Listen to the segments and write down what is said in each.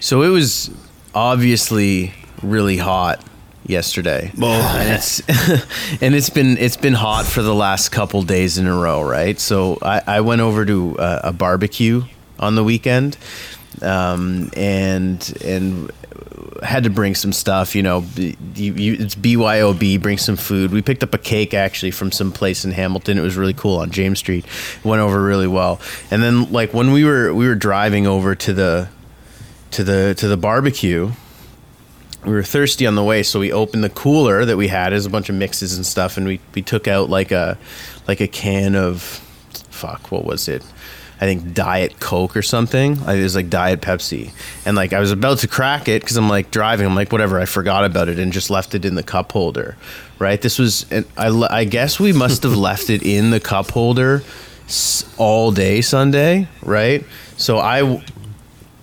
So it was obviously really hot yesterday, and it's and it's been it's been hot for the last couple days in a row, right? So I, I went over to a, a barbecue on the weekend, um, and and had to bring some stuff. You know, you, you, it's BYOB. Bring some food. We picked up a cake actually from some place in Hamilton. It was really cool on James Street. It went over really well. And then like when we were we were driving over to the to the to the barbecue. We were thirsty on the way, so we opened the cooler that we had. There's a bunch of mixes and stuff, and we, we took out like a like a can of fuck, what was it? I think Diet Coke or something. It was like Diet Pepsi, and like I was about to crack it because I'm like driving. I'm like whatever. I forgot about it and just left it in the cup holder. Right. This was. I I guess we must have left it in the cup holder all day Sunday. Right. So I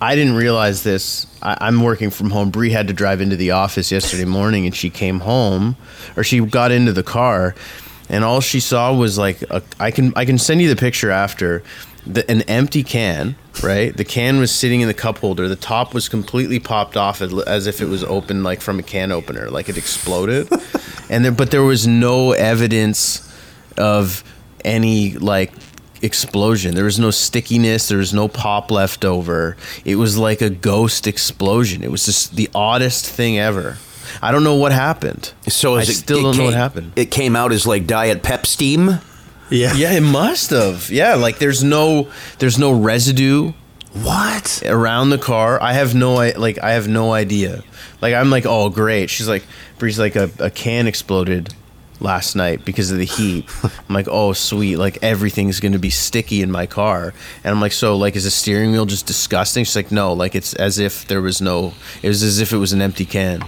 I didn't realize this. I, I'm working from home. Bree had to drive into the office yesterday morning, and she came home, or she got into the car, and all she saw was like a, I can I can send you the picture after, the, an empty can. Right, the can was sitting in the cup holder. The top was completely popped off as, as if it was open like from a can opener, like it exploded, and there, but there was no evidence of any like explosion. There was no stickiness. There was no pop left over. It was like a ghost explosion. It was just the oddest thing ever. I don't know what happened. So I it, still it don't know what came- happened. It came out as like Diet Pep Steam. Yeah. yeah, it must have. Yeah, like there's no there's no residue What? around the car. I have no i- like I have no idea. Like I'm like, oh great. She's like, Bree's like a, a can exploded last night because of the heat. I'm like, oh sweet. Like everything's gonna be sticky in my car. And I'm like, so like is the steering wheel just disgusting? She's like, no. Like it's as if there was no. It was as if it was an empty can.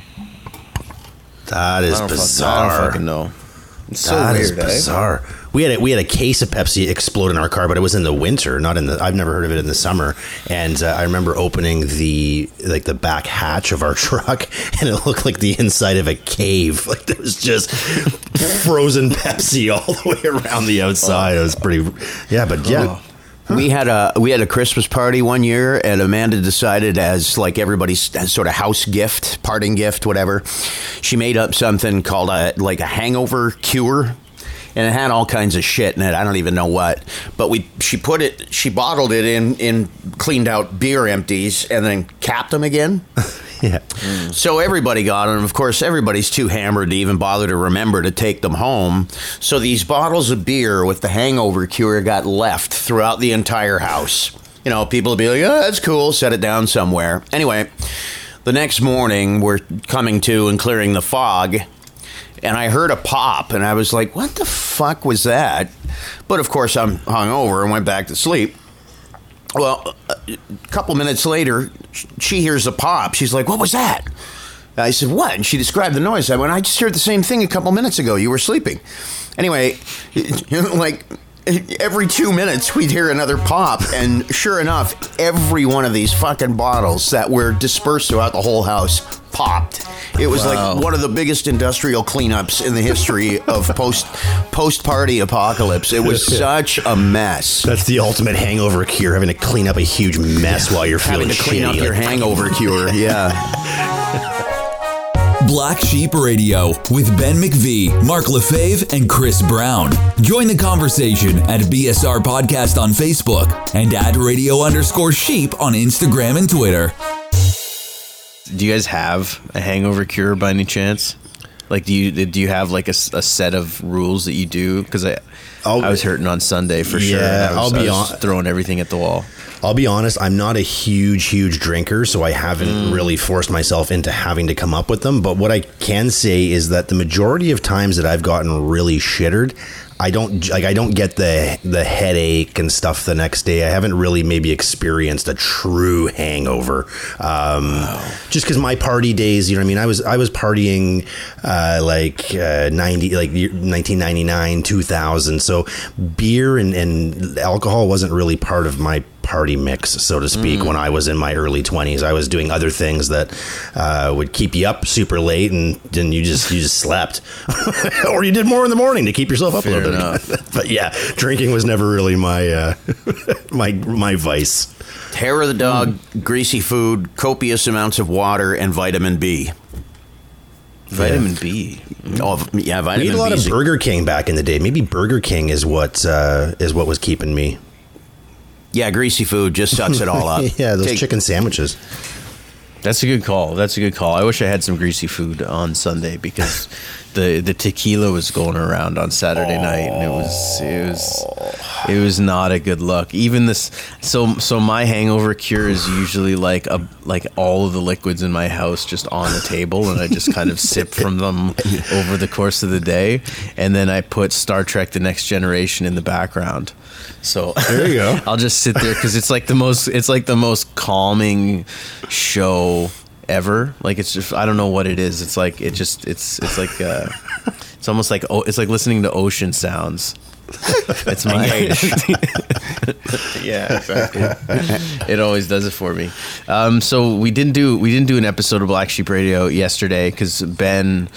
That is I don't, fuck- I bizarre. don't fucking know. It's so That is weird, eh? Bizarre. We had a, we had a case of Pepsi explode in our car, but it was in the winter, not in the. I've never heard of it in the summer. And uh, I remember opening the like the back hatch of our truck, and it looked like the inside of a cave. Like there was just frozen Pepsi all the way around the outside. It was pretty. Yeah, but yeah. We had a we had a Christmas party one year, and Amanda decided as like everybody's sort of house gift, parting gift, whatever. She made up something called a like a hangover cure, and it had all kinds of shit in it. I don't even know what, but we she put it she bottled it in in cleaned out beer empties and then capped them again. Yeah. So everybody got them. Of course, everybody's too hammered to even bother to remember to take them home. So these bottles of beer with the hangover cure got left throughout the entire house. You know, people would be like, oh, that's cool, set it down somewhere. Anyway, the next morning, we're coming to and clearing the fog, and I heard a pop, and I was like, what the fuck was that? But of course, I'm hungover and went back to sleep. Well, a couple minutes later, she hears a pop. She's like, "What was that?" I said, "What?" And she described the noise. I went, "I just heard the same thing a couple minutes ago. You were sleeping." Anyway, like every two minutes, we'd hear another pop, and sure enough, every one of these fucking bottles that were dispersed throughout the whole house popped. It was Wow. like one of the biggest industrial cleanups in the history of post post party apocalypse. It was such a mess. That's the ultimate hangover cure, having to clean up a huge mess while you're feeling having to clean up shitty, your hangover cure. Yeah. Black Sheep Radio with Ben McVee, Mark Lefebvre, and Chris Brown. Join the conversation at BSR Podcast on Facebook and at radio underscore sheep on Instagram and Twitter. Do you guys have a hangover cure by any chance? Like, do you do you have like a set of rules that you do? Because I I'll- I was hurting on Sunday for sure. Yeah, and I was, I'll be I was hon- throwing everything at the wall. I'll be honest, I'm not a huge, huge drinker, so I haven't really forced myself into having to come up with them. But what I can say is that the majority of times that I've gotten really shittered, I don't like I don't get the the headache and stuff the next day. I haven't really maybe experienced a true hangover. Um, Just because my party days, you know, what I mean, I was I was partying uh, like uh, ninety, like 1999, 2000. So beer and, and alcohol wasn't really part of my party mix, so to speak. Mm. When I was in my early twenties, I was doing other things that uh, would keep you up super late, and then you just you just slept, or you did more in the morning to keep yourself up Fair a little bit. but yeah, drinking was never really my uh, my my vice. Hair of the dog, greasy food, copious amounts of water, and vitamin B. Vitamin B. Oh, yeah, vitamin We vitamin ate a lot B. of Burger King back in the day. Maybe Burger King is what uh, is what was keeping me. Yeah, greasy food just sucks it all up. yeah, those Take- chicken sandwiches. That's a good call. That's a good call. I wish I had some greasy food on Sunday because the the tequila was going around on Saturday night, and it was it was it was not a good look. Even this, so so my hangover cure is usually like a like all of the liquids in my house just on the table, and I just kind of sip from them over the course of the day, and then I put Star Trek: The Next Generation in the background. So There you go. I'll just sit there because it's like the most it's like the most calming show ever. Like it's just I don't know what it is. It's like it just it's it's like uh, it's almost like oh it's like listening to ocean sounds. It's my yeah exactly. it always does it for me. Um, so we didn't do we didn't do an episode of Black Sheep Radio yesterday because Ben.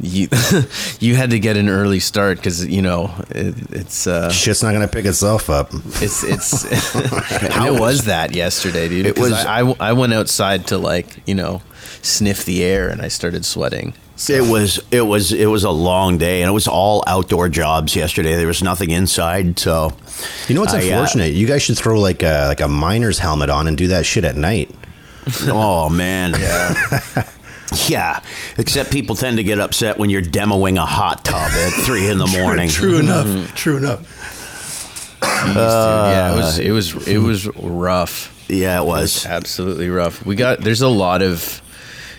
You you had to get an early start because you know it, it's uh, Shit's not gonna pick itself up. it's it's how was that yesterday, dude? It was- I, I I went outside to like you know sniff the air and I started sweating. It was it was it was a long day, and it was all outdoor jobs yesterday. There was nothing inside, so You know what's I, uh, unfortunate? you guys should throw like a like a miner's helmet on and do that shit at night. oh man, yeah, yeah. Except people tend to get upset when you're demoing a hot tub at three in the morning. True, enough. True enough. Jeez, dude. yeah, it was uh, it was it was rough. Yeah, it was. Absolutely rough. We got there's a lot of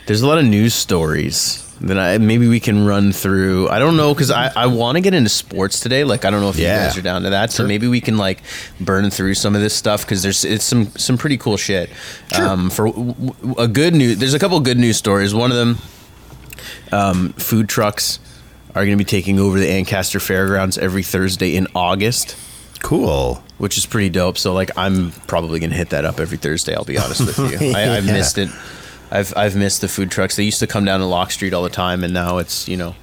there's a lot of news stories that I maybe we can run through. I don't know because I, I want to get into sports today. Like I don't know if Yeah. you guys are down to that. So maybe we can like burn through some of this stuff because there's it's some some pretty cool shit. Um, for a good news, there's a couple good news stories. One of them, um, food trucks are going to be taking over the Ancaster Fairgrounds every Thursday in August Cool. which is pretty dope. So like I'm probably gonna hit that up every Thursday. I'll be honest with you. I, Yeah. missed it. I've I've missed the food trucks. They used to come down to Locke Street all the time, and now it's you know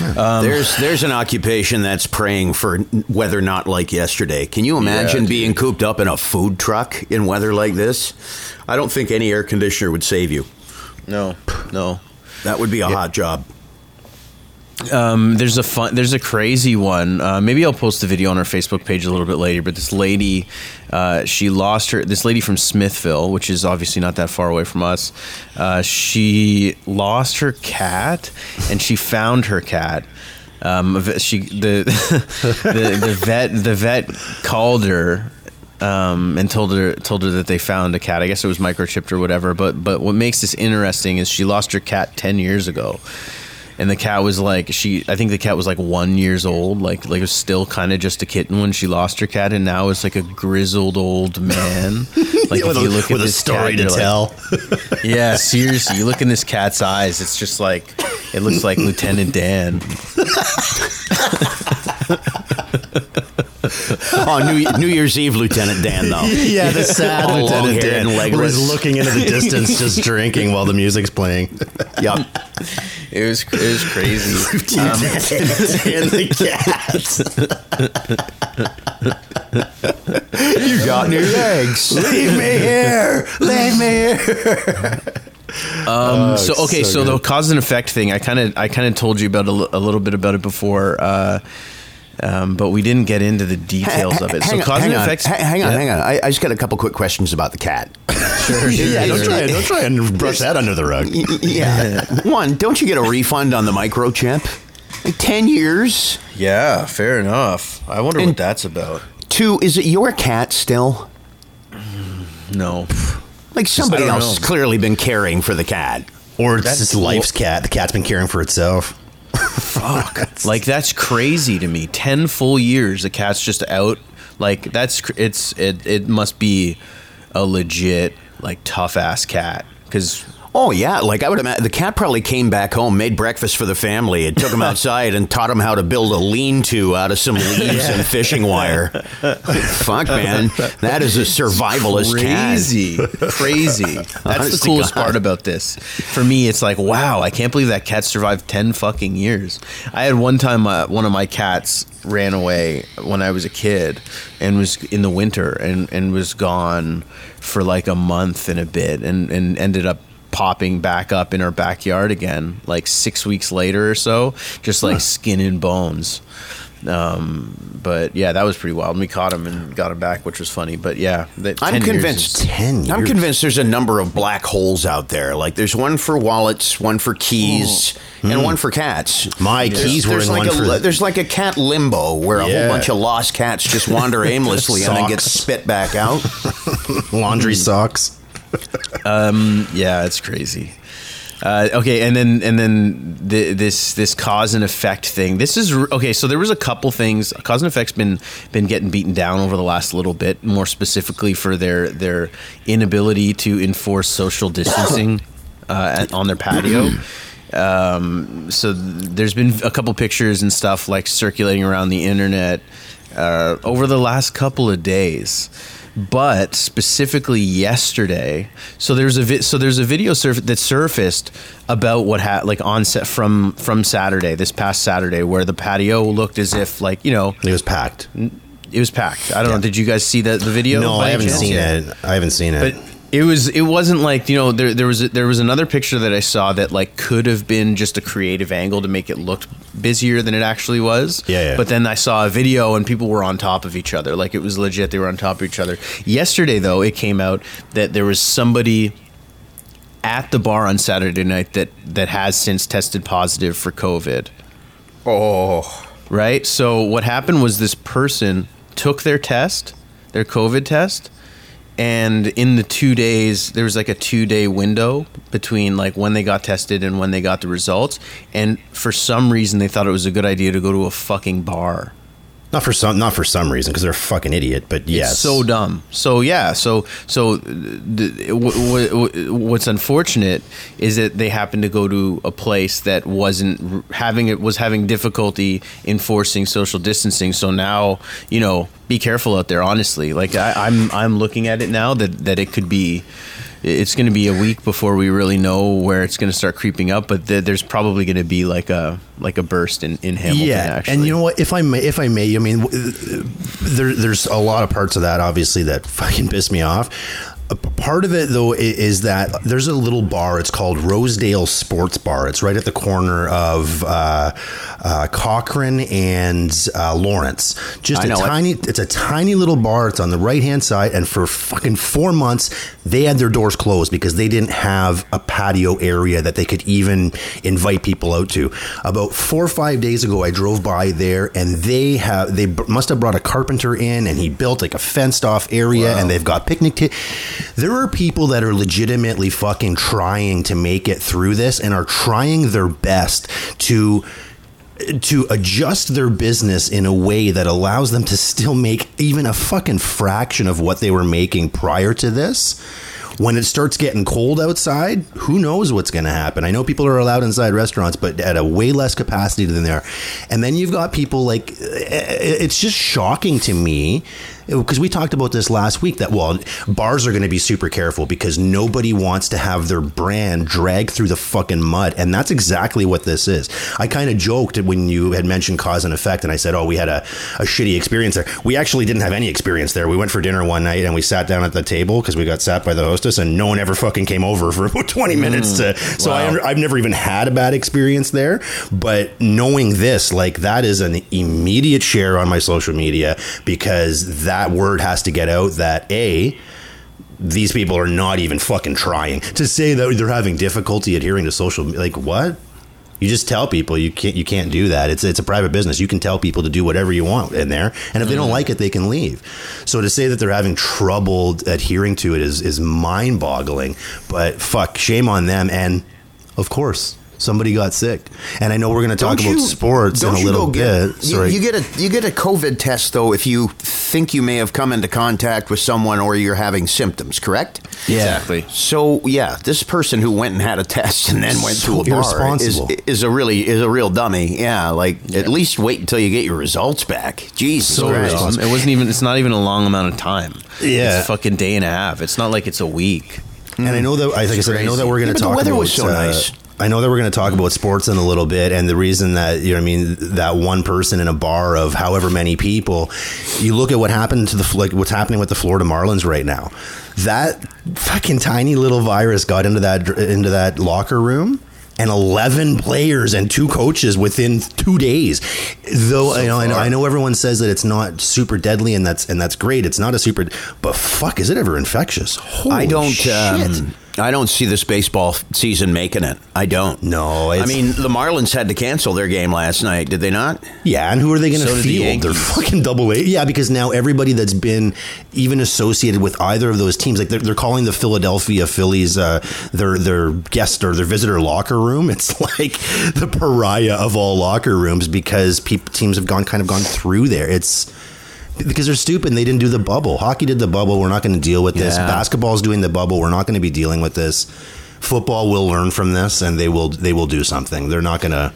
um, there's there's an occupation that's praying for weather not like yesterday. Can you imagine dude. being cooped up in a food truck in weather like this? I don't think any air conditioner would save you. no no. That would be a hot job. Um, there's a fun, there's a crazy one. Uh, maybe I'll post the video on our Facebook page a little bit later. But this lady, uh, she lost her. This lady from Smithville, which is obviously not that far away from us, uh, she lost her cat, and she found her cat. Um, she the, the the vet the vet called her um, and told her told her that they found a cat. I guess it was microchipped or whatever. But but what makes this interesting is she lost her cat ten years ago, and the cat was like she. I think the cat was like one years old. Like like it was still kind of just a kitten when she lost her cat, and now it's like a grizzled old man. Like if you look at this story cat, to you're like- tell. yeah, seriously, you look in this cat's eyes. It's just like it looks like Lieutenant Dan. Oh, New, New Year's Eve, Lieutenant Dan, though. yeah, the sad All Lieutenant Dan, and where looking into the distance, just drinking while the music's playing. Yep. It was it was crazy. and the cat. You got new legs. Leave me here. Leave me here. Um, so okay, so so, the cause and effect thing, I kind of I kind of told you about a, little bit about it before, uh, um, but we didn't get into the details of it. So Hang on, cause hang and on, effects. ha- Hang on, Yeah. hang on. I, I just got a couple quick questions about the cat. sure, yeah, don't try, don't try and brush that under the rug. Y- y- yeah. One, don't you get a refund on the microchip? Like 10 years? Yeah, fair enough. I wonder And- what that's about. Two, is it your cat still? No, Like somebody I don't else has know. clearly been caring for the cat. Or it's That's just life's cat. The cat's been caring for itself. Fuck. like that's crazy to me. Ten full years, the cat's just out. Like that's cr- it's it. It must be a legit like tough ass cat because. Oh yeah, like I would imagine the cat probably came back home, made breakfast for the family, and took them outside and taught them how to build a lean-to out of some leaves and fishing wire. Fuck, man, that is a survivalist cat. crazy, crazy. That's Honest the coolest part about this. For me, it's like, wow, I can't believe that cat survived ten fucking years. I had one time uh, one of my cats ran away when I was a kid and was in the winter and and was gone for like a month and a bit and and ended up popping back up in our backyard again like six weeks later or so just like skin and bones um but yeah that was pretty wild and we caught him and got him back which was funny but yeah that I'm 10 years convinced. is- 10 I'm convinced there's a number of black holes out there. Like there's one for wallets, one for keys, hmm. and hmm. one for cats. My There's- keys were there's in like one a, for There's like a cat limbo where a whole bunch of lost cats just wander aimlessly and then get spit back out. Laundry hmm. socks. Yeah, it's crazy. Uh, okay, and then and then the, this this cause and effect thing. This is okay. So there was a couple things. Cause and effect's been been getting beaten down over the last little bit. More specifically for their their inability to enforce social distancing uh, on their patio. Um, so there's been a couple pictures and stuff like circulating around the internet uh, over the last couple of days but specifically yesterday so there's a vi- so there's a video surf- that surfaced about what had like on set from from Saturday this past Saturday where the patio looked as if like you know It was packed. it was packed I don't know did you guys see the the video No, I haven't chance? seen it. I haven't seen it. but it was it wasn't like you know there there was a, there was another picture that I saw that like could have been just a creative angle to make it look busier than it actually was. Yeah, yeah. But then I saw a video and people were on top of each other. Like it was legit. They were on top of each other. Yesterday though, it came out that there was somebody at the bar on Saturday night that that has since tested positive for COVID Oh, right? So what happened was this person took their test, their COVID test, and in the two days there was like a two day window between like when they got tested and when they got the results. And for some reason they thought it was a good idea to go to a fucking bar. Not for some, not for some reason, because they're a fucking idiot. But yes, It's so dumb. So yeah. So so uh, the, w- w- what's unfortunate is that they happened to go to a place that wasn't having it was having difficulty enforcing social distancing. So now you know be careful out there. Honestly, like I, I'm I'm looking at it now that that it could be. It's going to be a week before we really know where it's going to start creeping up, but th- there's probably going to be like a like a burst in, in Hamilton. yeah, actually. and you know what? If I may, if I may, I mean, w- uh, there, there's a lot of parts of that obviously that fucking piss me off. Part of it though is that there's a little bar. It's called Rosedale Sports Bar. It's right at the corner of uh, uh, Cochrane and uh, Lawrence. Just a know it. tiny. It's a tiny little bar. It's on the right hand side, and for fucking four months they had their doors closed because they didn't have a patio area that they could even invite people out to. About four or five days ago, I drove by there, and they have they must have brought a carpenter in, and he built like a fenced off area, and they've got picnic. T- there are people that are legitimately fucking trying to make it through this, and are trying their best to to adjust their business in a way that allows them to still make even a fucking fraction of what they were making prior to this. When it starts getting cold outside, who knows what's going to happen? I know people are allowed inside restaurants, but at a way less capacity than they are. And then you've got people like, eh, eh, it's just shocking to me because we talked about this last week that well bars are going to be super careful because nobody wants to have their brand dragged through the fucking mud and that's exactly what this is. I kind of joked when you had mentioned cause and effect and i said oh we had a, a shitty experience there. We actually didn't have any experience there. We went for dinner one night and we sat down at the table because we got sat by the hostess and no one ever fucking came over for about 20 mm. minutes to so I, i've never even had a bad experience there but knowing this like that is an immediate share on my social media because that word has to get out that a these people are not even fucking trying. To say that they're having difficulty adhering to social like what? You just tell people you can't you can't do that. It's it's a private business. You can tell people to do whatever you want in there. And if they don't mm. like it they can leave. So to say that they're having trouble adhering to it is is mind-boggling. But fuck shame on them. And of course somebody got sick and i know we're going to talk Don't about sports in a little bit Get, sorry you, you get a you get a COVID test though if you think you may have come into contact with someone or you're having symptoms, correct? Exactly. So yeah, this person who went and had a test and then went So to a bar is, is a really is a real dummy. Yeah, like at least wait until you get your results back. Jesus So dumb. It wasn't even. It's not even a long amount of time. Yeah. it's a fucking day and a half. It's not like it's a week. And I know that, I- like I said, I know that we're going Yeah, to but the weather about. was so uh, nice. I know that we're going to talk about sports in a little bit, and the reason that you know, what I mean, that one person in a bar of however many people, you look at what happened to the like what's happening with the Florida Marlins right now. That fucking tiny little virus got into that into that locker room. And eleven players and two coaches within two days. Though you know, I know, I know everyone says that it's not super deadly, and that's and that's great. It's not a super, but fuck, is it ever infectious? Holy I don't. shit. Um, I don't see this baseball season making it. I don't. No, I mean the Marlins had to cancel their game last night. Did they not? Yeah, and who are they going to So did the? They're fucking double A. Yeah, because now everybody that's been even associated with either of those teams, like they're, they're calling the Philadelphia Phillies uh, their their guest or their visitor locker room. It's like the pariah of all locker rooms because teams have gone kind of gone through there. It's because they're stupid. and They didn't do the bubble. Hockey did the bubble. We're not going to deal with this. Yeah. Basketball's doing the bubble. We're not going to be dealing with this. Football will learn from this, and they will they will do something. They're not going to.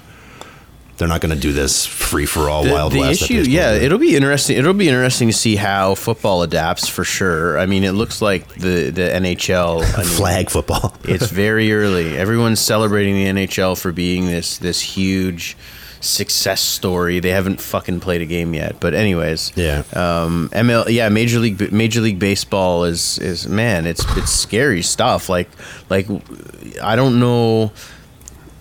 They're not going to do this free for all The, wild the west. issue, yeah, it'll be interesting. It'll be interesting to see how football adapts for sure. I mean, it looks like the the NHL. I mean, flag football. it's very early. Everyone's celebrating the NHL for being this this huge success story. They haven't fucking played a game yet, but anyways, Yeah. Um, ML, yeah, Major League Major League Baseball is is man, it's it's scary stuff. Like like I don't know.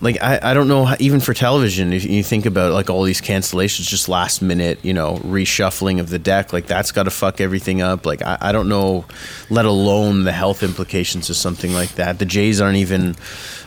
Like I, I don't know how, even for television if you think about like all these cancellations just last minute you know reshuffling of the deck like that's got to fuck everything up like I, I don't know let alone the health implications of something like that the Jays aren't even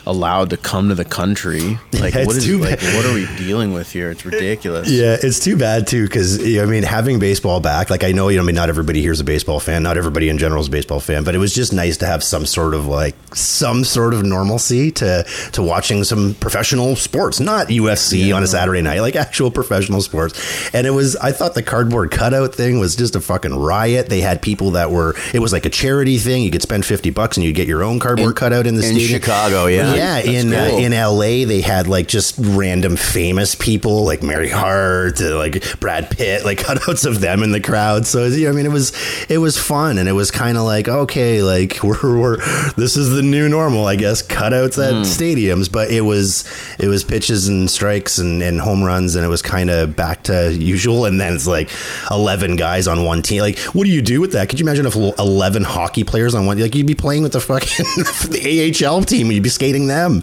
allowed to come to the country like Yeah, what too like what are we dealing with here it's ridiculous Yeah, it's too bad too because I mean, having baseball back, like I know, you know, I mean, not everybody here's a baseball fan, not everybody in general is a baseball fan, but it was just nice to have some sort of like some sort of normalcy to to watching some professional sports, not UFC on a Saturday night, like actual professional sports. And it was, I thought the cardboard cutout thing was just a fucking riot. They had people that were, it was like a charity thing. You could spend fifty bucks and you would get your own cardboard In- cutout in the in stadium. Chicago, yeah. Yeah, That's in uh, in LA, they had like just random famous people like Mary Hart, uh, like Brad Pitt, like cutouts of them in the crowd. So you know, I mean, it was it was fun, and it was kind of like okay, like we're, we're this is the new normal, I guess. Cutouts at stadiums, but it was it was pitches and strikes and, and home runs, and it was kind of back to usual. And then it's like eleven guys on one team. Like, what do you do with that? Could you imagine if eleven hockey players on one? Like, you'd be playing with the fucking the AHL team. And you'd be skating them.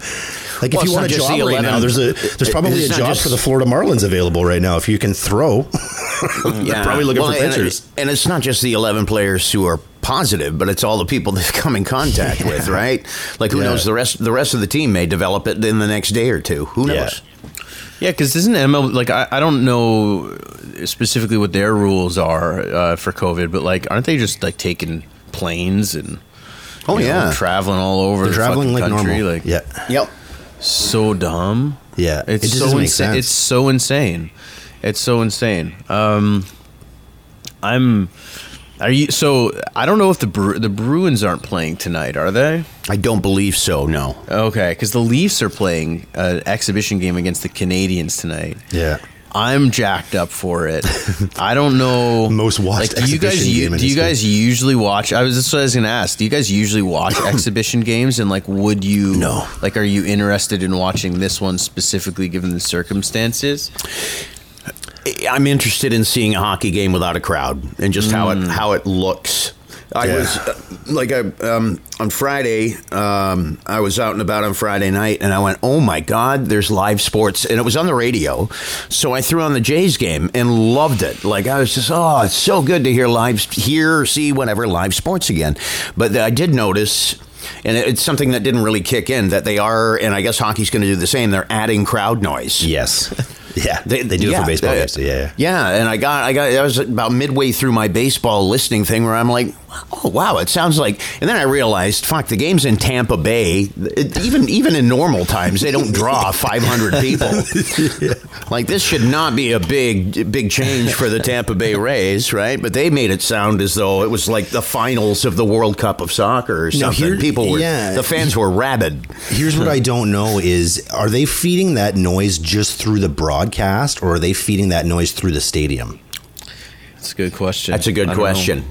Like Well, if you want a job the right now, there's a there's probably a job just- for the Florida Marlins available right now if you can throw. They're probably looking Well, for and- pitchers. And, it's not just the 11 players who are positive, but it's all the people they've come in contact with, right? Like who Yeah. knows the rest the rest of the team may develop it in the next day or two. Who knows? Yeah, because isn't ML like I, I don't know specifically what their rules are uh, for COVID, but like aren't they just like taking planes and Oh, you know, yeah. traveling all over They're the traveling fucking like country? normal. Like yeah, Yep. so dumb. Yeah, it's it so insane. It's so insane. It's so insane. Um, I'm. Are you so? I don't know if the Bru- the Bruins aren't playing tonight, are they? I don't believe so. No. Okay, because the Leafs are playing an exhibition game against the Canadiens tonight. yeah. I'm jacked up for it. I don't know. Most watched Like, do you guys? u- do you guys usually watch? I was that's what I was gonna ask. Do you guys usually watch exhibition games? And like, would you? No. Like, are you interested in watching this one specifically, given the circumstances? I'm interested in seeing a hockey game without a crowd and just how it hmm. how it looks. I Yeah. was uh, like I um, on Friday. Um, I was out and about on Friday night, and I went, "Oh my God, there's live sports!" And it was on the radio, so I threw on the Jays game and loved it. Like I was just, oh, it's so good to hear live, hear, see, whatever live sports again. But I did notice. And it's something that didn't really kick in that they are, and I guess hockey's going to do the same. They're adding crowd noise. Yes. Yeah. They, they do it for baseball games. too. Yeah. yeah. Yeah, and I got I got I was about midway through my baseball listening thing where I'm like, oh wow, it sounds like. And then I realized, fuck, the game's in Tampa Bay. It, even even in normal times, they don't draw 500 people. Like this should not be a big big change for the Tampa Bay Rays, right? But they made it sound as though it was like the finals of the World Cup of soccer or No, something. here- people were, yeah. the fans were rabid. Here's what I don't know is are they feeding that noise just through the broadcast or are they feeding that noise through the stadium? That's a good question. That's a good I don't know.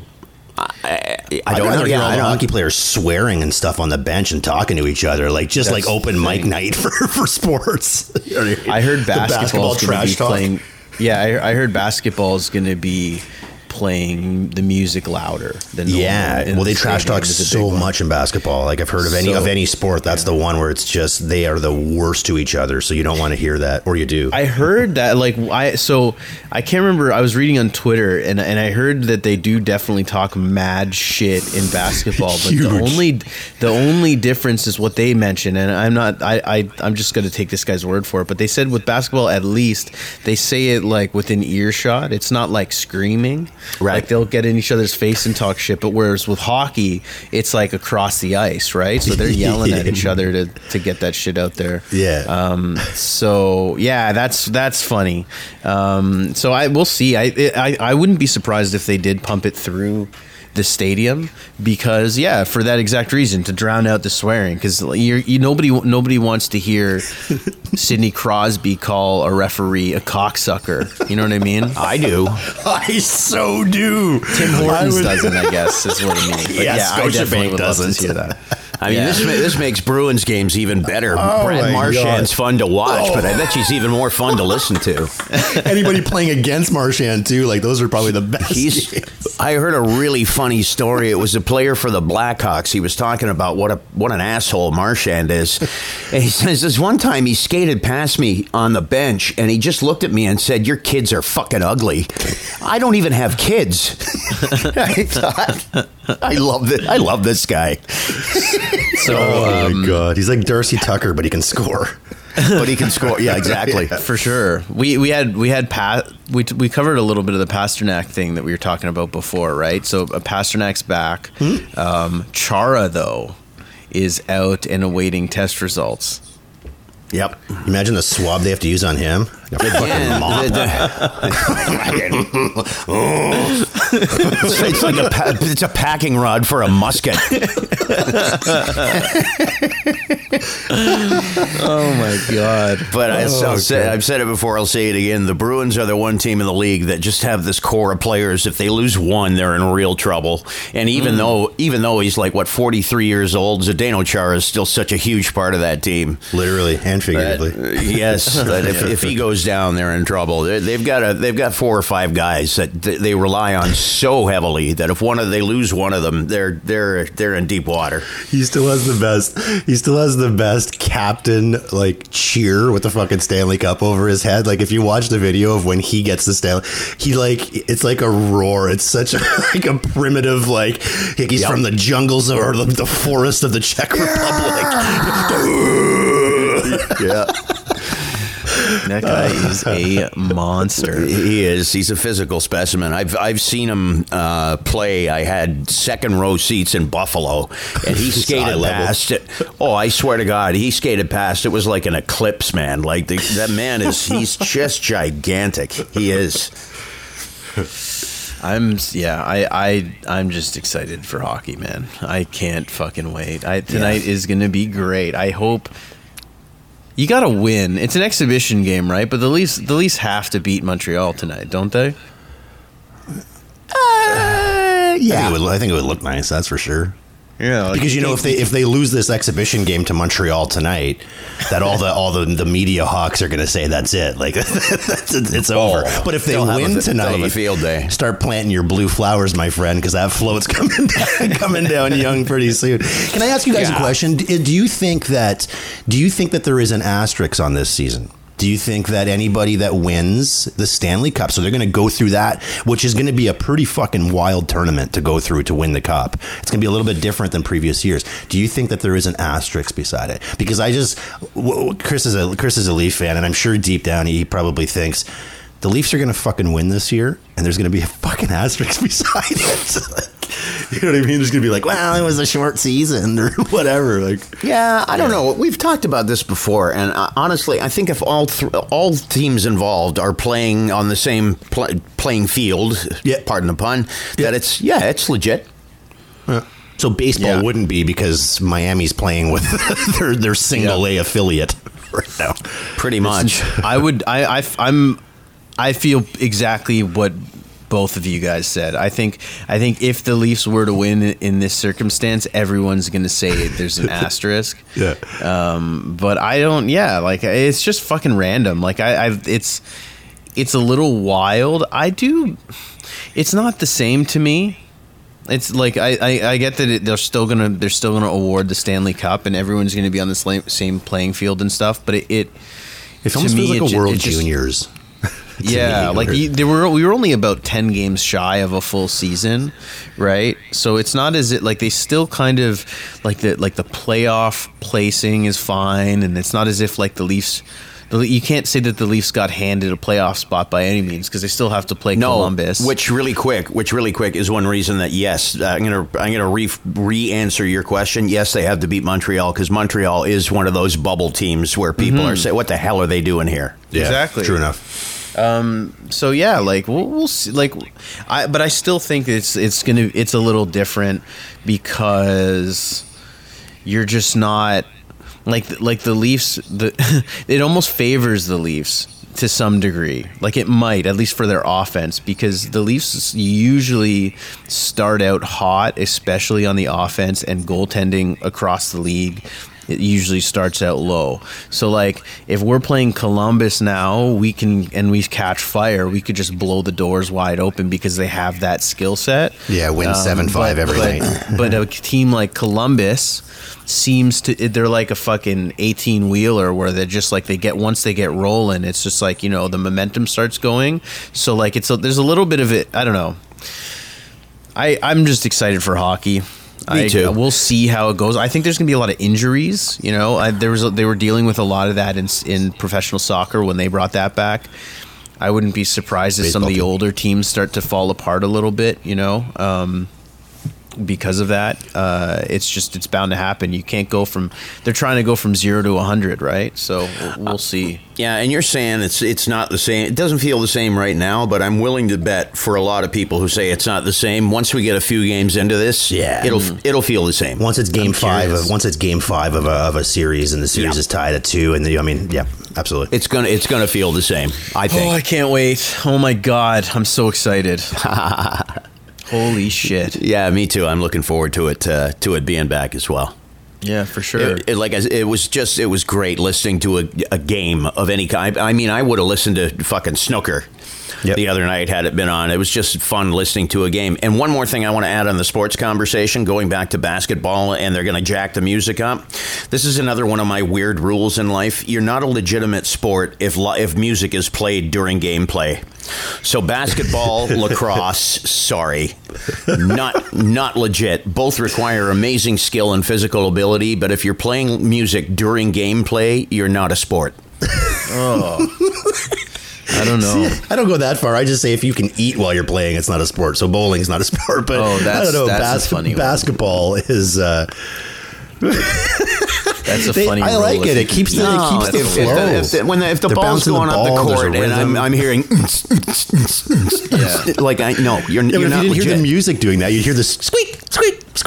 I, I, don't know. hear Yeah, all I don't- hockey players swearing and stuff on the bench and talking to each other, like just That's like open mic night for, for sports. I heard basketball's to be talk. playing. Yeah, I, I heard basketball's going to be playing the music louder than normal Yeah, well, they the trash talk is a big so much in basketball. Like I've heard of any So- of any sport, that's the one where it's just they are the worst to each other. So you don't want to hear that, or you do. I heard that like I so I can't remember. I was reading on Twitter and and I heard that they do definitely talk mad shit in basketball, but the only the only difference is what they mentioned. And I'm not I, I I'm just going to take this guy's word for it. But they said with basketball, at least they say it like within earshot. It's not like screaming. Right. Like they'll get in each other's face and talk shit. But whereas with hockey, it's like across the ice, right? So they're yelling at each other to to get that shit out there. Yeah. Um, so yeah, that's that's funny. Um, so I we'll see. I, I I wouldn't be surprised if they did pump it through the stadium because yeah, for that exact reason to drown out the swearing because you you nobody nobody wants to hear Sidney Crosby call a referee a cocksucker. You know what I mean? I do. I so do. Tim Hortons doesn't, I guess, is what I mean. But Yeah, yeah, I definitely would love to doesn't. hear that. I mean, Yeah. this this makes Bruins games even better. Oh Brad Marchand's God. fun to watch, but I Oh. bet she's even more fun to listen to. Anybody playing against Marchand too, like those are probably the best. He's. games. I heard a really funny story. It was a player for the Blackhawks. He was talking about what a what an asshole Marchand is. And he says this one time he skated past me on the bench and he just looked at me and said, "Your kids are fucking ugly." I don't even have kids. I thought, I love it. I love this guy, So Oh um, my god, he's like Darcy Tucker, but he can score. but he can score. Yeah, exactly. For sure. We we had we had pa- we we covered a little bit of the Pastrnak thing that we were talking about before, right? So uh, Pastrnak's back. Um, Chara though is out and awaiting test results. Yep. Imagine the swab they have to use on him. Again, the- the- it's, it's like a pa- it's a packing rod for a musket. Oh my god. But I, Oh, I'll say, okay. I've said it before. I'll say it again. The Bruins are the one team in the league that just have this core of players. If they lose one, they're in real trouble. And even mm. though even though he's like what forty three years old, Zdeno Chara is still such a huge part of that team. Literally and figuratively. Uh, yes, that if, if he goes down, they're in trouble. They- They've got a they've got four or five guys that they rely on so heavily that if one of they lose one of them, they're they're they're in deep water. He still has the best. He still has the best captain like cheer with the fucking Stanley Cup over his head. Like if you watch the video of when he gets the Stanley, he like it's like a roar. It's such a like a primitive like he's Yep. from the jungles or the, the forest of the Czech Republic. Yeah. That guy is a monster. He is. He's a physical specimen. I've I've seen him uh, play. I had second row seats in Buffalo, and he skated past it. Oh, I swear to God, he skated past. It was like an eclipse, man. Like the, that man is. He's just gigantic. He is. I'm yeah, I I I'm just excited for hockey, man. I can't fucking wait. I tonight is going to be great. I hope you got to win. It's an exhibition game, right? But the Leafs the Leafs have to beat Montreal tonight, don't they? Uh, I think, it would, I think it would look nice. That's for sure. Yeah, Because you know if they if they lose this exhibition game to Montreal tonight, that all the all the, the media hawks are going to say that's it, like that's, it's over. Oh, but if they have a- win tonight, field day. Start planting your blue flowers, my friend, because that float's coming down, coming down Yonge pretty soon. Can I ask you guys a question? Do you think that do you think that there is an asterisk on this season? Do you think that anybody that wins the Stanley Cup, so they're going to go through that, which is going to be a pretty fucking wild tournament to go through to win the cup? It's going to be a little bit different than previous years. Do you think that there is an asterisk beside it? Because I just, Chris is a Chris is a Leaf fan, and I'm sure deep down he probably thinks the Leafs are going to fucking win this year, and there's going to be a fucking asterisk beside it. you know what I mean? There's going to be like, well, it was a short season or whatever. Like, Yeah, I don't know. We've talked about this before, and uh, honestly, I think if all th- all teams involved are playing on the same pl- playing field, Yeah. pardon the pun, Yeah. that it's yeah, it's legit. Yeah. so baseball Yeah. wouldn't be because Miami's playing with their their single A affiliate right now. Pretty much. I would. I. I. I'm. I feel exactly what both of you guys said. I think. I think if the Leafs were to win in this circumstance, everyone's going to say there's an asterisk. Yeah. Um, but I don't. Yeah, like it's just fucking random. Like I. I've. It's. It's a little wild. I do. It's not the same to me. It's like I, I, I get that it, they're still gonna they're still gonna award the Stanley Cup and everyone's gonna be on the same, playing field and stuff. But it, it It to almost me, feels like it a World it just- Juniors. Yeah, like you, there were we were only about ten games shy of a full season, right? So it's not as it like they still kind of like the like the playoff placing is fine, and it's not as if like the Leafs. You can't say that the Leafs got handed a playoff spot by any means because they still have to play No, Columbus. which really quick, which really quick is one reason that yes, uh, I'm gonna I'm gonna re re answer your question. Yes, they have to beat Montreal because Montreal is one of those bubble teams where people are saying, "What the hell are they doing here?" Yeah, Exactly. True enough. Um, so yeah, like we'll, we'll see. Like, I but I still think it's it's gonna it's a little different because you're just not like like the Leafs. The it almost favors the Leafs to some degree. Like it might at least for their offense because the Leafs usually start out hot, especially on the offense and goaltending across the league it usually starts out low. So like if we're playing Columbus now, we can and we catch fire, we could just blow the doors wide open because they have that skill set. Yeah, win Um, 7-5 but- every but- night. But a team like Columbus seems to they're like a fucking 18 wheeler where they're just like they get once they get rolling, it's just like, you know, the momentum starts going. So like it's a, there's a little bit of it, I don't know. I I'm just excited for hockey. Me I, too. We'll see how it goes. I think there's going to be a lot of injuries. You know, I, there was a, they were dealing with a lot of that in in professional soccer when they brought that back. I wouldn't be surprised if some of the Baseball, too. older teams start to fall apart a little bit. You know, um, because of that, uh, it's just it's bound to happen. You can't go from they're trying to go from zero to hundred, right? So we'll, we'll see. Yeah, and you're saying it's it's not the same. It doesn't feel the same right now, but I'm willing to bet for a lot of people who say it's not the same. Once we get a few games into this, Yeah. it'll it'll feel the same. Once it's game I'm five, curious. of, once it's game five of a, of a series, and the series Yeah. is tied at two, and the, I mean, yeah, absolutely. It's gonna it's gonna feel the same. I think. Oh, I can't wait! Oh my god, I'm so excited! Holy shit! yeah, me too. I'm looking forward to it uh, to it being back as well. Yeah, for sure. It, it- like it was just it was great listening to a, a game of any kind. I mean, I would have listened to fucking snooker Yep. the other night had it been on. It was just fun listening to a game. And one more thing I want to add on the sports conversation, going back to basketball, and they're going to jack the music up. This is another one of my weird rules in life. You're not a legitimate sport if if music is played during gameplay. So basketball, lacrosse, sorry, not not legit. Both require amazing skill and physical ability, but if you're playing music during gameplay, you're not a sport. Oh. I don't know. I don't go that far. I just say if you can eat while you're playing, it's not a sport. So bowling's not a sport. But Oh, I don't know. that's a funny one. basketball is. Uh, That's a they- funny. I like it. It keeps the, No, it keeps the if, flow. if the, if the, when the, if the They're ball's bouncing the going up the court and I'm. I'm hearing Yeah. like I no, you're, Yeah, you're not you hear the music doing that, you'd hear the squeak,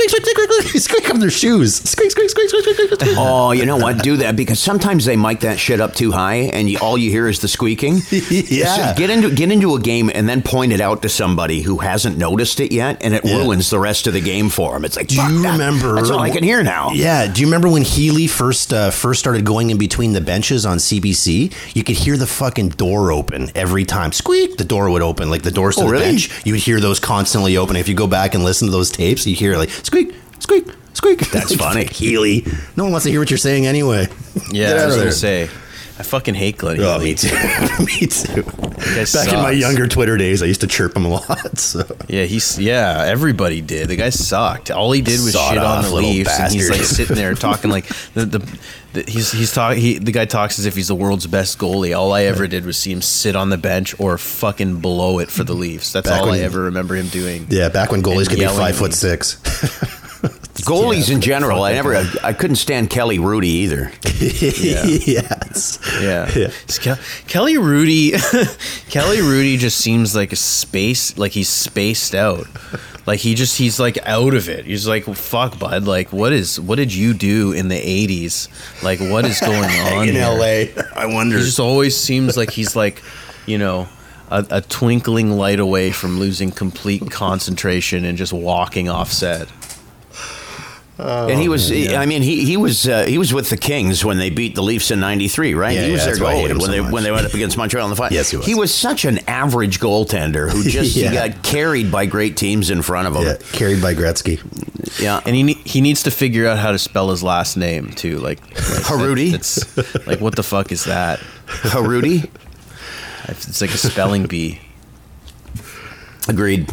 squeak, squeak, squeak, squeak, squeak, squeak on their shoes. Squeak, squeak, squeak, squeak, squeak, squeak. Oh, you know what? Do that because sometimes they mic that shit up too high, and you, all you hear is the squeaking. Yeah. So get into get into a game and then point it out to somebody who hasn't noticed it yet, and it Yeah. ruins the rest of the game for them. It's like, Do you that. remember? That's all I can hear now. Yeah. Do you remember when Healy first uh, first started going in between the benches on CBC? You could hear the fucking door open every time. Squeak. The door would open, like the doors to Oh, the really? bench. You would hear those constantly open. If you go back and listen to those tapes, you hear like squeak, squeak, squeak. That's funny. Healy. No one wants to hear what you're saying anyway. Yeah, I was gonna say. I fucking hate Glenn Oh, Healy. me too. me too. guy Back in my younger Twitter days, I used to chirp him a lot. So. Yeah, he's yeah. Everybody did. The guy sucked. All he did was Sawed shit on the little Leafs, and he's like sitting there talking like the the, the he's he's talking. He, the guy talks as if he's the world's best goalie. All I ever did was see him sit on the bench or fucking blow it for the Leafs. That's Back all I ever remember him doing. Yeah, back when goalies And could be five foot six. Goalies in general, I never, I couldn't stand Kelly Hrudey either. yes. Yeah. Yeah. Ke- Kelly Hrudey Kelly Hrudey just seems like a space like he's spaced out. Like he just he's like out of it. He's like fuck bud. Like what is what did you do in the 80s? Like what is going on in here? LA. I wonder. He just always seems like he's like, you know, a, a twinkling light away from losing complete concentration and just walking off set. And he was, I mean, he he was uh, he was with the Kings when they beat the Leafs in '93, right? Yeah, he was yeah, their that's why I hate goalie him when so they much. when they went up against Montreal in the final. Yes, he was. He was such an average goaltender who just Yeah. he got carried by great teams in front of him. yeah, carried by Gretzky. Yeah, And he ne- he needs to figure out how to spell his last name too. Like, like Harudi? It's like what the fuck is that? Harudi. It's like a spelling bee. Agreed.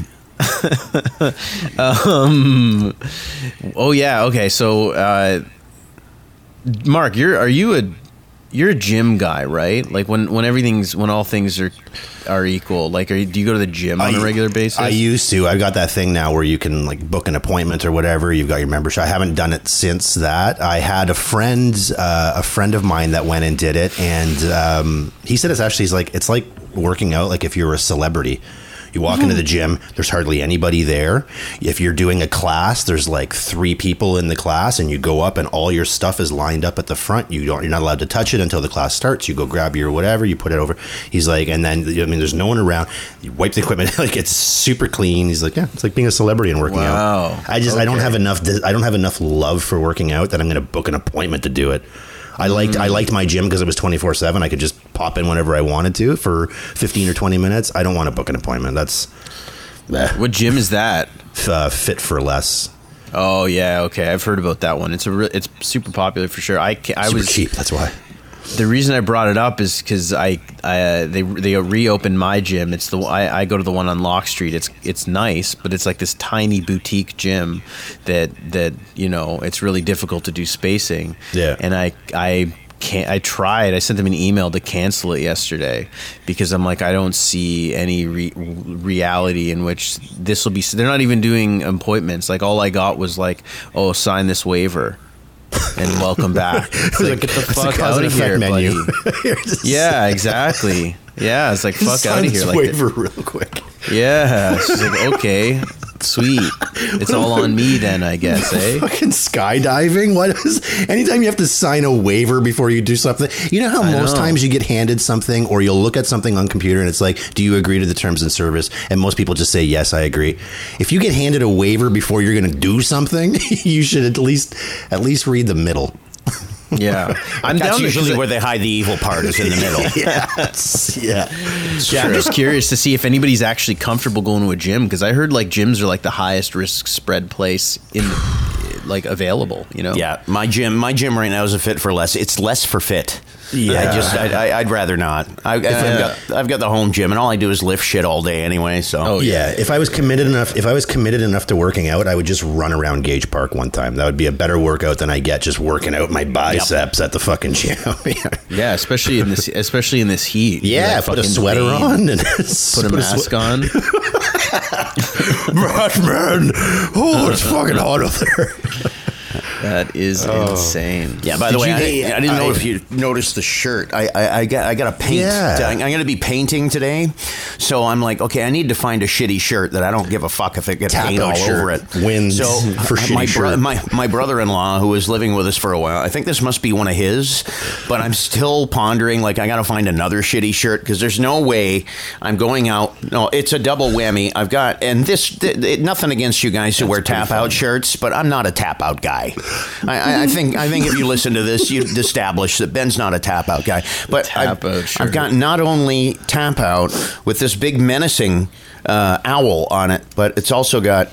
Oh yeah, okay. So, uh, Mark, you're are you a you're a gym guy, right? Like when when everything's when all things are are equal. Like, are you, do you go to the gym on a I- regular basis? I used to. I've got that thing now where you can like book an appointment or whatever. You've got your membership. I haven't done it since that. I had a friend, uh, a friend of mine that went and did it, and um, he said it's actually he's like it's like working out. Like if you're a celebrity. You walk into the gym, there's hardly anybody there. If you're doing a class, there's like three people in the class, and you go up, and all your stuff is lined up at the front. You don't, you're not allowed to touch it until the class starts. You go grab your whatever, you put it over. He's like, and then I mean, there's no one around. You wipe the equipment, like it's super clean. He's like, yeah, it's like being a celebrity and working Wow. out. I just, I don't have enough. I don't have enough love for working out that I'm going to book an appointment to do it. I liked I liked my gym because it was 24 seven. I could just pop in whenever I wanted to for 15 or 20 minutes. I don't want to book an appointment. That's eh, what gym is that? uh, fit for less. Oh yeah, okay. I've heard about that one. It's a re- it's super popular for sure. I I Super was cheap. That's why. The reason I brought it up is because I, I they they reopened my gym. It's the I, I go to the one on Locke Street. It's it's nice, but it's like this tiny boutique gym that that you know it's really difficult to do spacing. Yeah. and I I. Can't, I tried. I sent them an email to cancel it yesterday because I'm like I don't see any re- reality in which this will be. They're not even doing appointments. Like all I got was like, oh, sign this waiver and welcome back. It's like, get the fuck out of here, menu. buddy. Yeah, exactly. Yeah, it's like fuck out of here. Like, waiver real quick. yeah, she's like, okay, sweet. It's all on me then, I guess, eh? Fucking skydiving? What is anytime you have to sign a waiver before you do something? You know how I most know. times you get handed something or you'll look at something on computer and it's like, do you agree to the terms and service? And most people just say, yes, I agree. If you get handed a waiver before you're going to do something, you should at least at least read the middle. Yeah, I'm That's down to- usually where they hide the evil part is in the middle. yes. Yeah. Yeah, I'm just curious to see if anybody's actually comfortable going to a gym because I heard like gyms are like the highest risk spread place in like available. You know? Yeah, my gym, my gym right now is a fit for less. It's less for fit. Yeah. I just, I, I, I'd rather not. I, I've, uh, got, I've got the home gym, and all I do is lift shit all day anyway. So, Oh, Yeah, if I was committed enough, if I was committed enough to working out, I would just run around Gage Park one time. That would be a better workout than I get just working out my biceps at the fucking gym. yeah. Yeah, especially in this, especially in this heat. Yeah, put a sweater Bane. on and Put a mask on. man. Oh, it's fucking hot out there. That is insane. Yeah. By Did the way, you I, get- I didn't know if you noticed the shirt. I, I, I got, I got to paint. Yeah. I'm going to be painting today, so I'm like, okay, I need to find a shitty shirt that I don't give a fuck if it gets Tap paint all out shirt over it. wins so for uh, shitty my, shirt. my my brother-in-law who was living with us for a while. I think this must be one of his, but I'm still pondering. Like, I got to find another shitty shirt because there's no way I'm going out. No, it's a double whammy. I've got and this th- th- nothing against you guys who wear tap out shirts, but I'm not a tap out guy. I, I, I think I think if you listen to this, you've established that Ben's not a tap out guy. But Tap I've, out shirt. I've got not only tap out with this big menacing uh, owl on it, but it's also got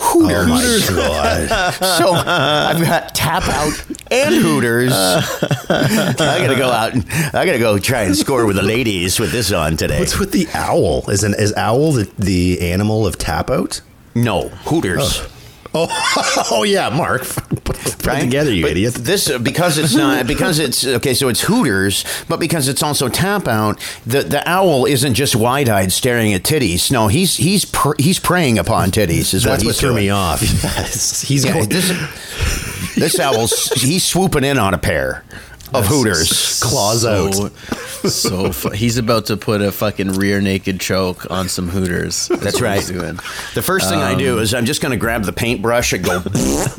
Hooters. Oh my god! So I've got Tap Out and Hooters. I gotta go out and I gotta go try and score with the ladies with this on today. What's with the owl? Is an is owl the, the animal of tap out? No, Hooters. Oh, oh yeah, Mark. Put, right? together, you But idiot. This uh, because it's not because it's okay. So it's Hooters, but because it's also Tap Out. The the owl isn't just wide eyed staring at titties. No, he's he's pr- he's preying upon titties. Is That's what what threw doing. me off. Yes, he's Yeah, going. this this owl's he's swooping in on a pair of Hooters. claws out. So, so fu- he's about to put a fucking rear naked choke on some Hooters. That's what right. The first thing I do um, is I'm just going to grab the paintbrush and go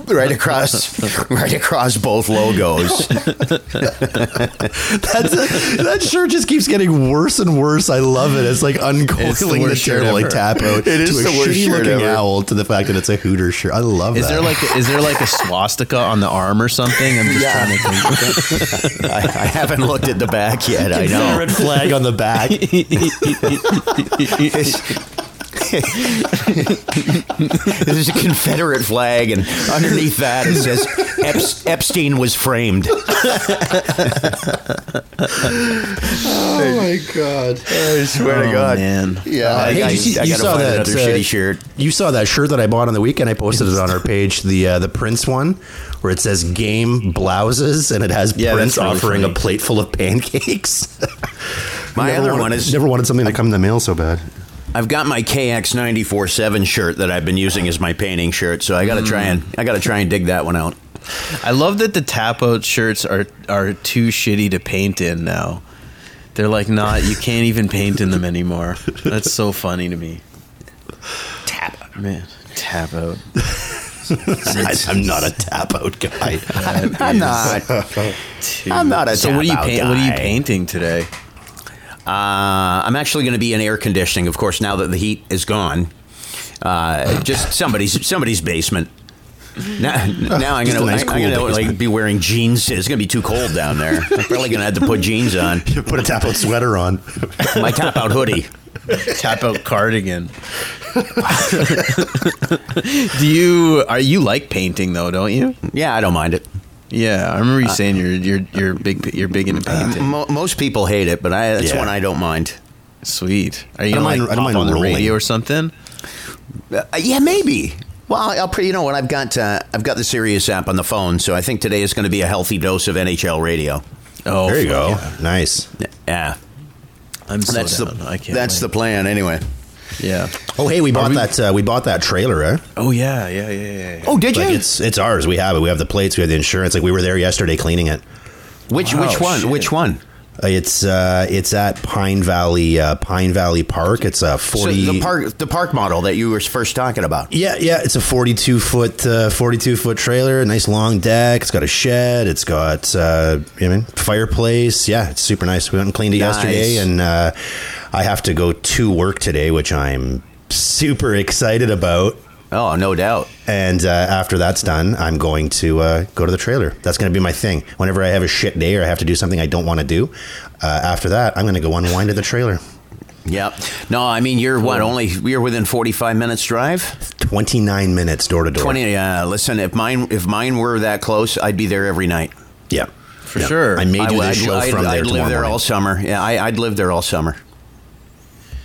right across, right across both logos. That's that shirt just keeps getting worse and worse. I love it. It's like uncoiling It's the the, worst shirt terrible like tap out It is to a the worst shitty shirt looking ever. owl to the fact that it's a Hooter shirt. I love Is that. there like a, is there like a swastika on the arm or something? I'm just Yeah. trying to think. I, I haven't looked at the back yet. I know. red flag on the back? This is a Confederate flag, and underneath that it says Ep- Epstein was framed. oh my god! I swear Oh, to God, man. Yeah, I, Hey, I, you see- I you gotta saw find that, another uh, shitty shirt. You saw that shirt that I bought on the weekend. I posted it on our page, the uh, the Prince one, where it says "Game Blouses" and it has Yeah, Prince really offering funny. a plate full of pancakes. My Never other wanted- one is never wanted something to come in the mail so bad. I've got my KX ninety four seven shirt that I've been using as my painting shirt, so I got to try and I got to try and dig that one out. I love that the tap out shirts are are too shitty to paint in now. They're like not. You can't even paint in them anymore. That's so funny to me. Tap. Man, tap out. I, I'm not a tap out guy. I'm not. Too- I'm not a So what are you tap-out paint? What are you painting today? Uh, I'm actually going to be in air conditioning, of course, now that the heat is gone. Uh, just somebody's somebody's basement. Now, now I'm gonna, nice, I'm gonna like be wearing jeans. It's gonna be too cold down there. I'm probably gonna have to put jeans on. Put a tap out sweater on. My top out hoodie. Tap out cardigan. Do you are you like painting though? Don't you? Yeah, I don't mind it. Yeah, I remember you saying you're you're you're big you're big into painting. Mo- most people hate it, but I, that's Yeah. one I don't mind. Sweet. Are you I don't gonna mind- like I don't mind on the rolling. radio or something? Uh, yeah, maybe. Well, I'll pre- you know what I've got. Uh, I've got the Sirius app on the phone, so I think today is going to be a healthy dose of NHL radio. Oh, There you go. yeah. Nice. Yeah, I'm so that's down. the I can't. that's wait. the plan. Anyway. Yeah. Oh, hey, we bought we- that. Uh, we bought that trailer, eh? Oh yeah, yeah, yeah, yeah. yeah. Oh, did you? It's it's ours. We have it. We have the plates. We have the insurance. Like we were there yesterday cleaning it. which Wow, which one? shit. Which one? It's uh, it's at Pine Valley uh, Pine Valley Park. It's a forty. So the park the park model that you were first talking about. Yeah, yeah, it's a forty-two foot, uh, forty-two foot trailer. Nice long deck. It's got a shed. It's got, uh, I mean, fireplace. Yeah, it's super nice. We went and cleaned it Nice. yesterday, and uh, I have to go to work today, which I'm super excited about. Oh, no doubt. And uh, after that's done, I'm going to uh, go to the trailer. That's going to be my thing. Whenever I have a shit day or I have to do something I don't want to do, uh, after that, I'm going to go unwind at the trailer. Yep. No, I mean you're what? Only you're within 45 minutes drive. 29 minutes door to door. 20. Uh, listen, if mine if mine were that close, I'd be there every night. Yeah. For Yeah. sure. I may do I, this show I'd, from I'd there live tomorrow there morning. all summer. Yeah, I, I'd live there all summer.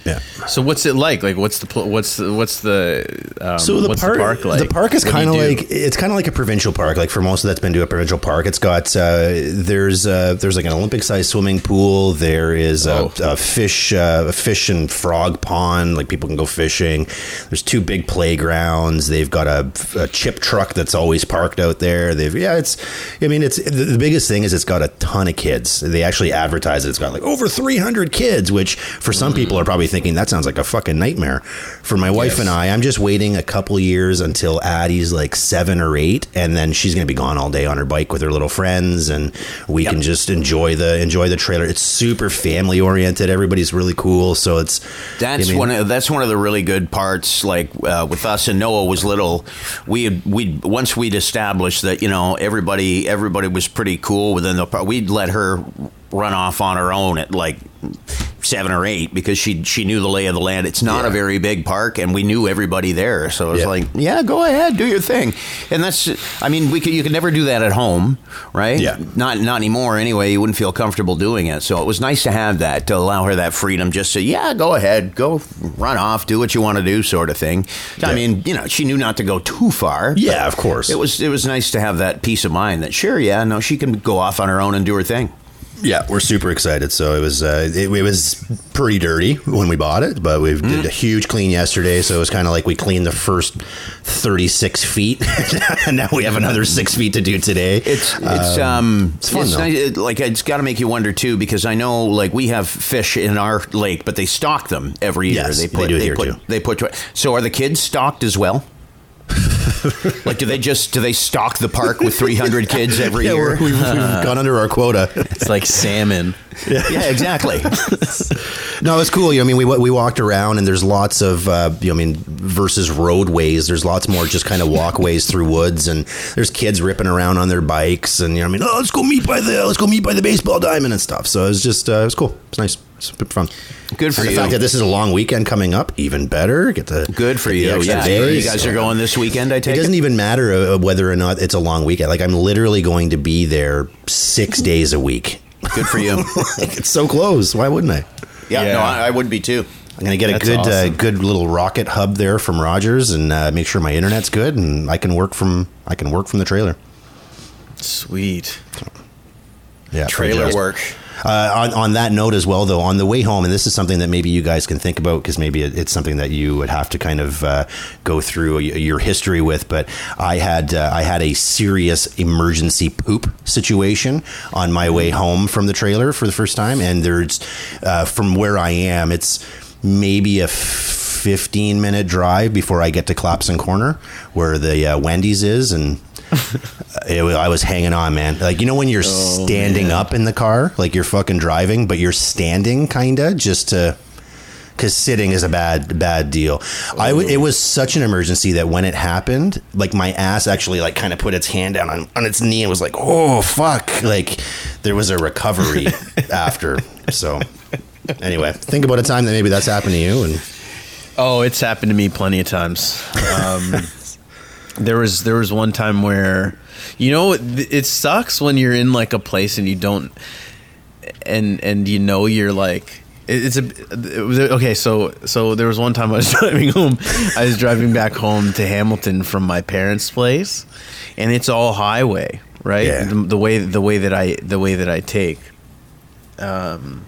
Yeah. So what's it like? Like what's the pl- what's the what's the um, So the park, the park like? the park is kind of like it's kind of like a provincial park. Like for most of that's been to a provincial park. It's got uh, there's uh, there's like an Olympic sized swimming pool. There is a, Oh. a fish uh, a fish and frog pond. Like people can go fishing. There's two big playgrounds. They've got a, a chip truck that's always parked out there. They've yeah. It's I mean it's the, the biggest thing is it's got a ton of kids. They actually advertise it. It's got like over 300 kids, which for some people are probably thinking that sounds like a fucking nightmare. For my wife Yes. and I, I'm just waiting a couple years until Addie's like seven or eight, and then she's gonna be gone all day on her bike with her little friends, and we can just enjoy the enjoy the trailer. It's super family oriented. Everybody's really cool, so it's That's I mean, one. Of, that's one of the really good parts. Like uh, with us and Noah was little. We had, we once we'd established that you know everybody everybody was pretty cool within the. We'd let her run off on her own at like seven or eight because she she knew the lay of the land. It's not Yeah. a very big park, and we knew everybody there, so it was Yeah. like, yeah, go ahead, do your thing. And that's, I mean, we could you could never do that at home, right? Yeah. Not not anymore. Anyway, you wouldn't feel comfortable doing it. So it was nice to have that to allow her that freedom, just to yeah, go ahead, go run off, do what you want to do, sort of thing. I mean, you know, she knew not to go too far. Yeah, of course. It was it was nice to have that peace of mind that sure, yeah, no, she can go off on her own and do her thing. Yeah, we're super excited. So it was uh, it, it was pretty dirty when we bought it, but we Mm-hmm. did a huge clean yesterday. So it was kind of like we cleaned the first thirty six feet, and now we have another six feet to do today. It's it's um it's fun, though. nice, like it's got to make you wonder too because I know like we have fish in our lake, but they stock them every year. Yes, they they put do they here, put too. they put so are the kids stocked as well? like do they just do they stock the park with 300 kids every yeah, year? we're, we've, we've gone under our quota. It's like salmon. yeah, exactly. No, it's cool. You know, I mean, we we walked around, and there's lots of, uh, you know, I mean, versus roadways. There's lots more just kind of walkways through woods, and there's kids ripping around on their bikes, and you know, I mean, oh, let's go meet by the let's go meet by the baseball diamond and stuff. So it was just, uh, it was cool. It's nice. It's super fun. Good for and you. The fact that this is a long weekend coming up, even better. Get the Good for the you. extra Yeah, days. you guys are going this weekend. I take it. doesn't even matter uh, whether or not it's a long weekend. Like I'm literally going to be there six days a week. Good for you. like, it's so close. Why wouldn't I? Yeah, Yeah. no, I, I would be too. I'm gonna get a good, awesome. uh, good little rocket hub there from Rogers, and uh, make sure my internet's good, and I can work from I can work from the trailer. Sweet. Yeah, Trailer fantastic. work. Uh, on, on that note as well, though, on the way home, and this is something that maybe you guys can think about because maybe it, it's something that you would have to kind of uh, go through your history with. But I had uh, I had a serious emergency poop situation on my way home from the trailer for the first time, and there's uh, from where I am, it's maybe a 15 minute drive before I get to Clappison Corner, where the uh, Wendy's is, and it, I was hanging on, man. Like you know when you're standing up in the car, like you're fucking driving, but you're standing, kinda, just to. Because sitting is a bad bad deal. I w- it was such an emergency that when it happened, like my ass actually like kind of put its hand down on, on its knee and was like, "Oh fuck!" Like there was a recovery after. So anyway, think about a time that maybe that's happened to you, and Oh, it's happened to me plenty of times. Um, there was there was one time where, you know, it, it sucks when you're in like a place and you don't, and and you know you're like. It's a it was okay. So so there was one time I was driving home. I was driving back home to Hamilton from my parents' place, and it's all highway, right? Yeah. The, the way the way that I the way that I take, um,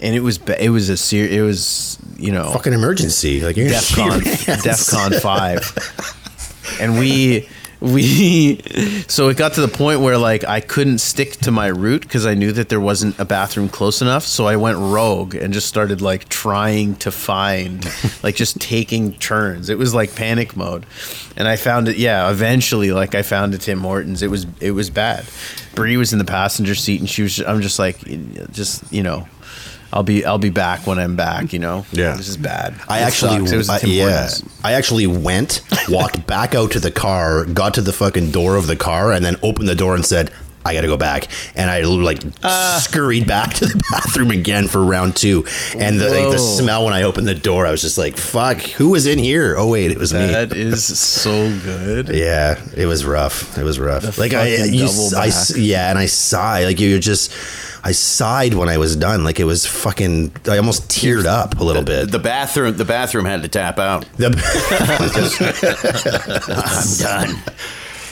and it was it was a ser- it was you know fucking emergency. Like you're DefCon DefCon five, and we we so it got to the point where like I couldn't stick to my route because I knew that there wasn't a bathroom close enough. So I went rogue and just started like trying to find like just taking turns. It was like panic mode, and I found it. Yeah, eventually like I found a Tim Hortons. It was it was bad. Bree was in the passenger seat and she was. I'm just like just you know. I'll be I'll be back when I'm back, you know. Yeah. this is bad. I It actually, sucks. It was a I- Tim yeah, I actually went, walked back out to the car, got to the fucking door of the car, and then opened the door and said, "I got to go back." And I like Ah. scurried back to the bathroom again for round two. And the, like, the smell when I opened the door, I was just like, "Fuck, who was in here?" Oh wait, it was me. That is so good. Yeah, it was rough. It was rough. The like I, you, I, yeah, and I sighed. Like you're just, I sighed when I was done. Like it was fucking. I almost teared up a little bit. The bathroom, the bathroom had to tap out. The- I'm done.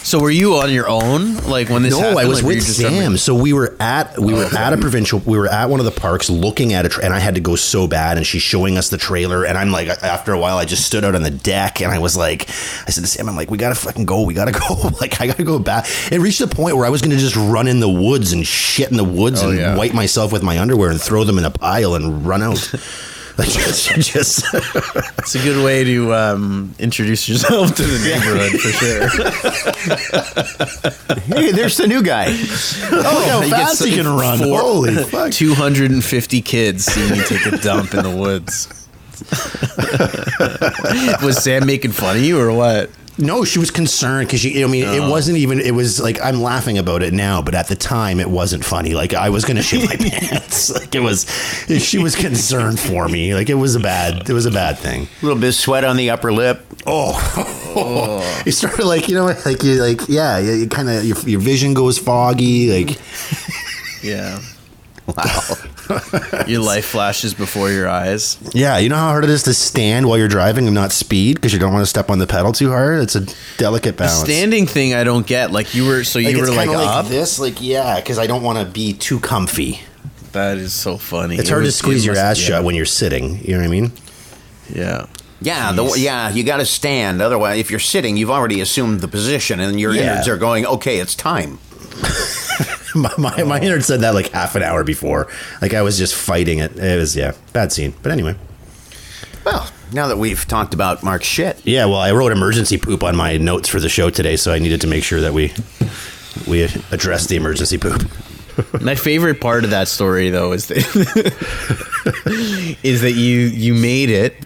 So were you on your own, like when this? no, happened? I was Like, with Sam. So we were at we were at a provincial. We were at one of the parks looking at it, and I had to go so bad. And she's showing us the trailer, and I'm like, after a while, I just stood out on the deck, and I was like, I said to Sam, I'm like, we gotta fucking go. We gotta go. like I gotta go back. It reached a point where I was gonna just run in the woods and shit in the woods Oh, and yeah. wipe myself with my underwear and throw them in a pile and run out. like just, just It's a good way to um, introduce yourself to the neighborhood for sure. Hey, there's the new guy. oh, how You get fast so- you can run. four- Holy fuck. 250 kids seeing you take a dump in the woods. was Sam making fun of you or what? No, she was concerned because she. I mean, it oh. wasn't even. It was like I'm laughing about it now, but at the time, it wasn't funny. Like I was going to shit my pants. Like it was. She was concerned for me. Like it was a bad. It was a bad thing. A little bit of sweat on the upper lip. Oh, oh. you started like you know like you like yeah you, you kind of your, your vision goes foggy like Yeah. Wow. your life flashes before your eyes. yeah you know how hard it is to stand while you're driving and not speed because you don't want to step on the pedal too hard. It's a delicate balance. Standing thing I don't get. Like you were so you were it's like kinda up. this like yeah because I don't want to be too comfy. That is so funny. It's It hard was- to squeeze your must- ass yeah. shut when you're sitting. You know what I mean? Yeah. Yeah, the, yeah, you got to stand. Otherwise, if you're sitting, you've already assumed the position, and your Yeah. innards are going, "Okay, it's time." my my, my oh. innards said that like half an hour before. Like I was just fighting it. It was yeah, bad scene. But anyway. Well, now that we've talked about Mark's shit, Yeah, well, I wrote emergency poop on my notes for the show today, so I needed to make sure that we we addressed the emergency poop. My favorite part of that story, though, is that is that you you made it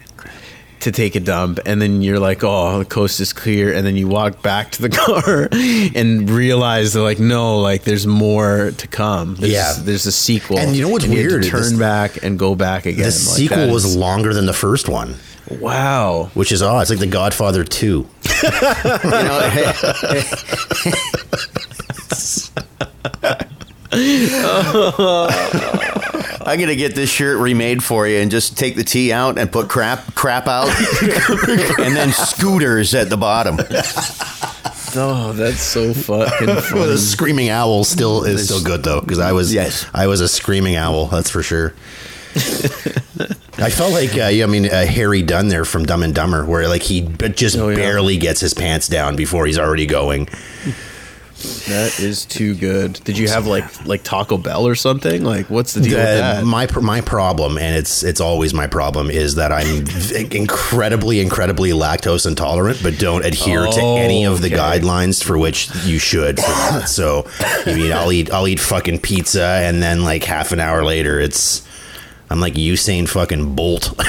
to take a dump, and then you're like, "Oh, the coast is clear," and then you walk back to the car and realize that, like, no, like there's more to come. There's, Yeah. there's a sequel, And you know what's to weird? turn This- back and go back again. The Like, sequel was is- longer than the first one, wow. which is odd. It's like The Godfather 2. you know, I'm gonna get this shirt remade for you and just take the T out and put crap crap out, and then scooters at the bottom. Oh, that's so fucking Well, funny. the screaming owl still is still good though, because I was Yes. I was a screaming owl. That's for sure. I felt like uh, yeah, I mean uh, Harry Dunne there from Dumb and Dumber, where like he b- just Oh, yeah. barely gets his pants down before he's already going. That is too good. Did you have like like Taco Bell or something? Like, what's the deal with Uh, that? my my problem, and it's it's always my problem, is that I'm incredibly incredibly lactose intolerant, but don't adhere to any of the Okay. guidelines for which you should. So, I mean, I'll eat I'll eat fucking pizza, and then like half an hour later, it's I'm like Usain fucking Bolt.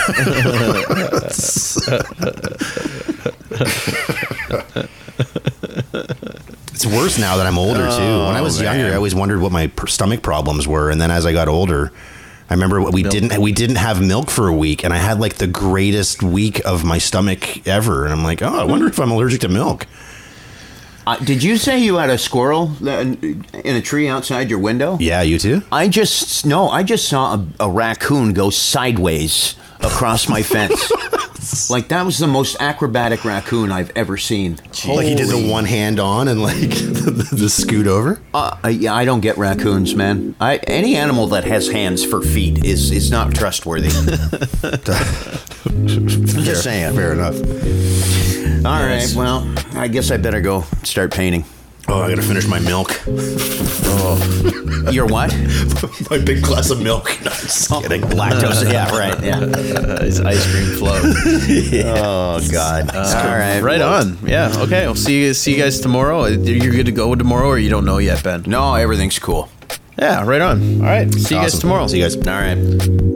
Worse now that I'm older too. When I was Oh, younger. I always wondered what my stomach problems were, and then as I got older, I remember we didn't we didn't have milk for a week, and I had like the greatest week of my stomach ever. And I'm like, oh, I wonder if I'm allergic to milk. Uh, did you say you had a squirrel in a tree outside your window? Yeah, you too. I just no, I just saw a, a raccoon go sideways across my fence. like that was the most acrobatic raccoon I've ever seen. Like he did the one hand on and like the, the scoot over. Uh, I- yeah, I don't get raccoons, man. I, any animal that has hands for feet is is not trustworthy. just saying. Fair enough. All right, well, I guess I better go start painting. Oh, I gotta finish my milk. Your what? my big glass of milk. No, I'm just kidding. Lactose. yeah, right. Yeah. Uh, his ice cream float. Oh God. All right. right well, on. Yeah. Okay. I'll see you. See you guys tomorrow. You're good to go tomorrow, or you don't know yet, Ben? No, everything's cool. Yeah. Right on. All right. See you guys Awesome. tomorrow. See you guys. All right.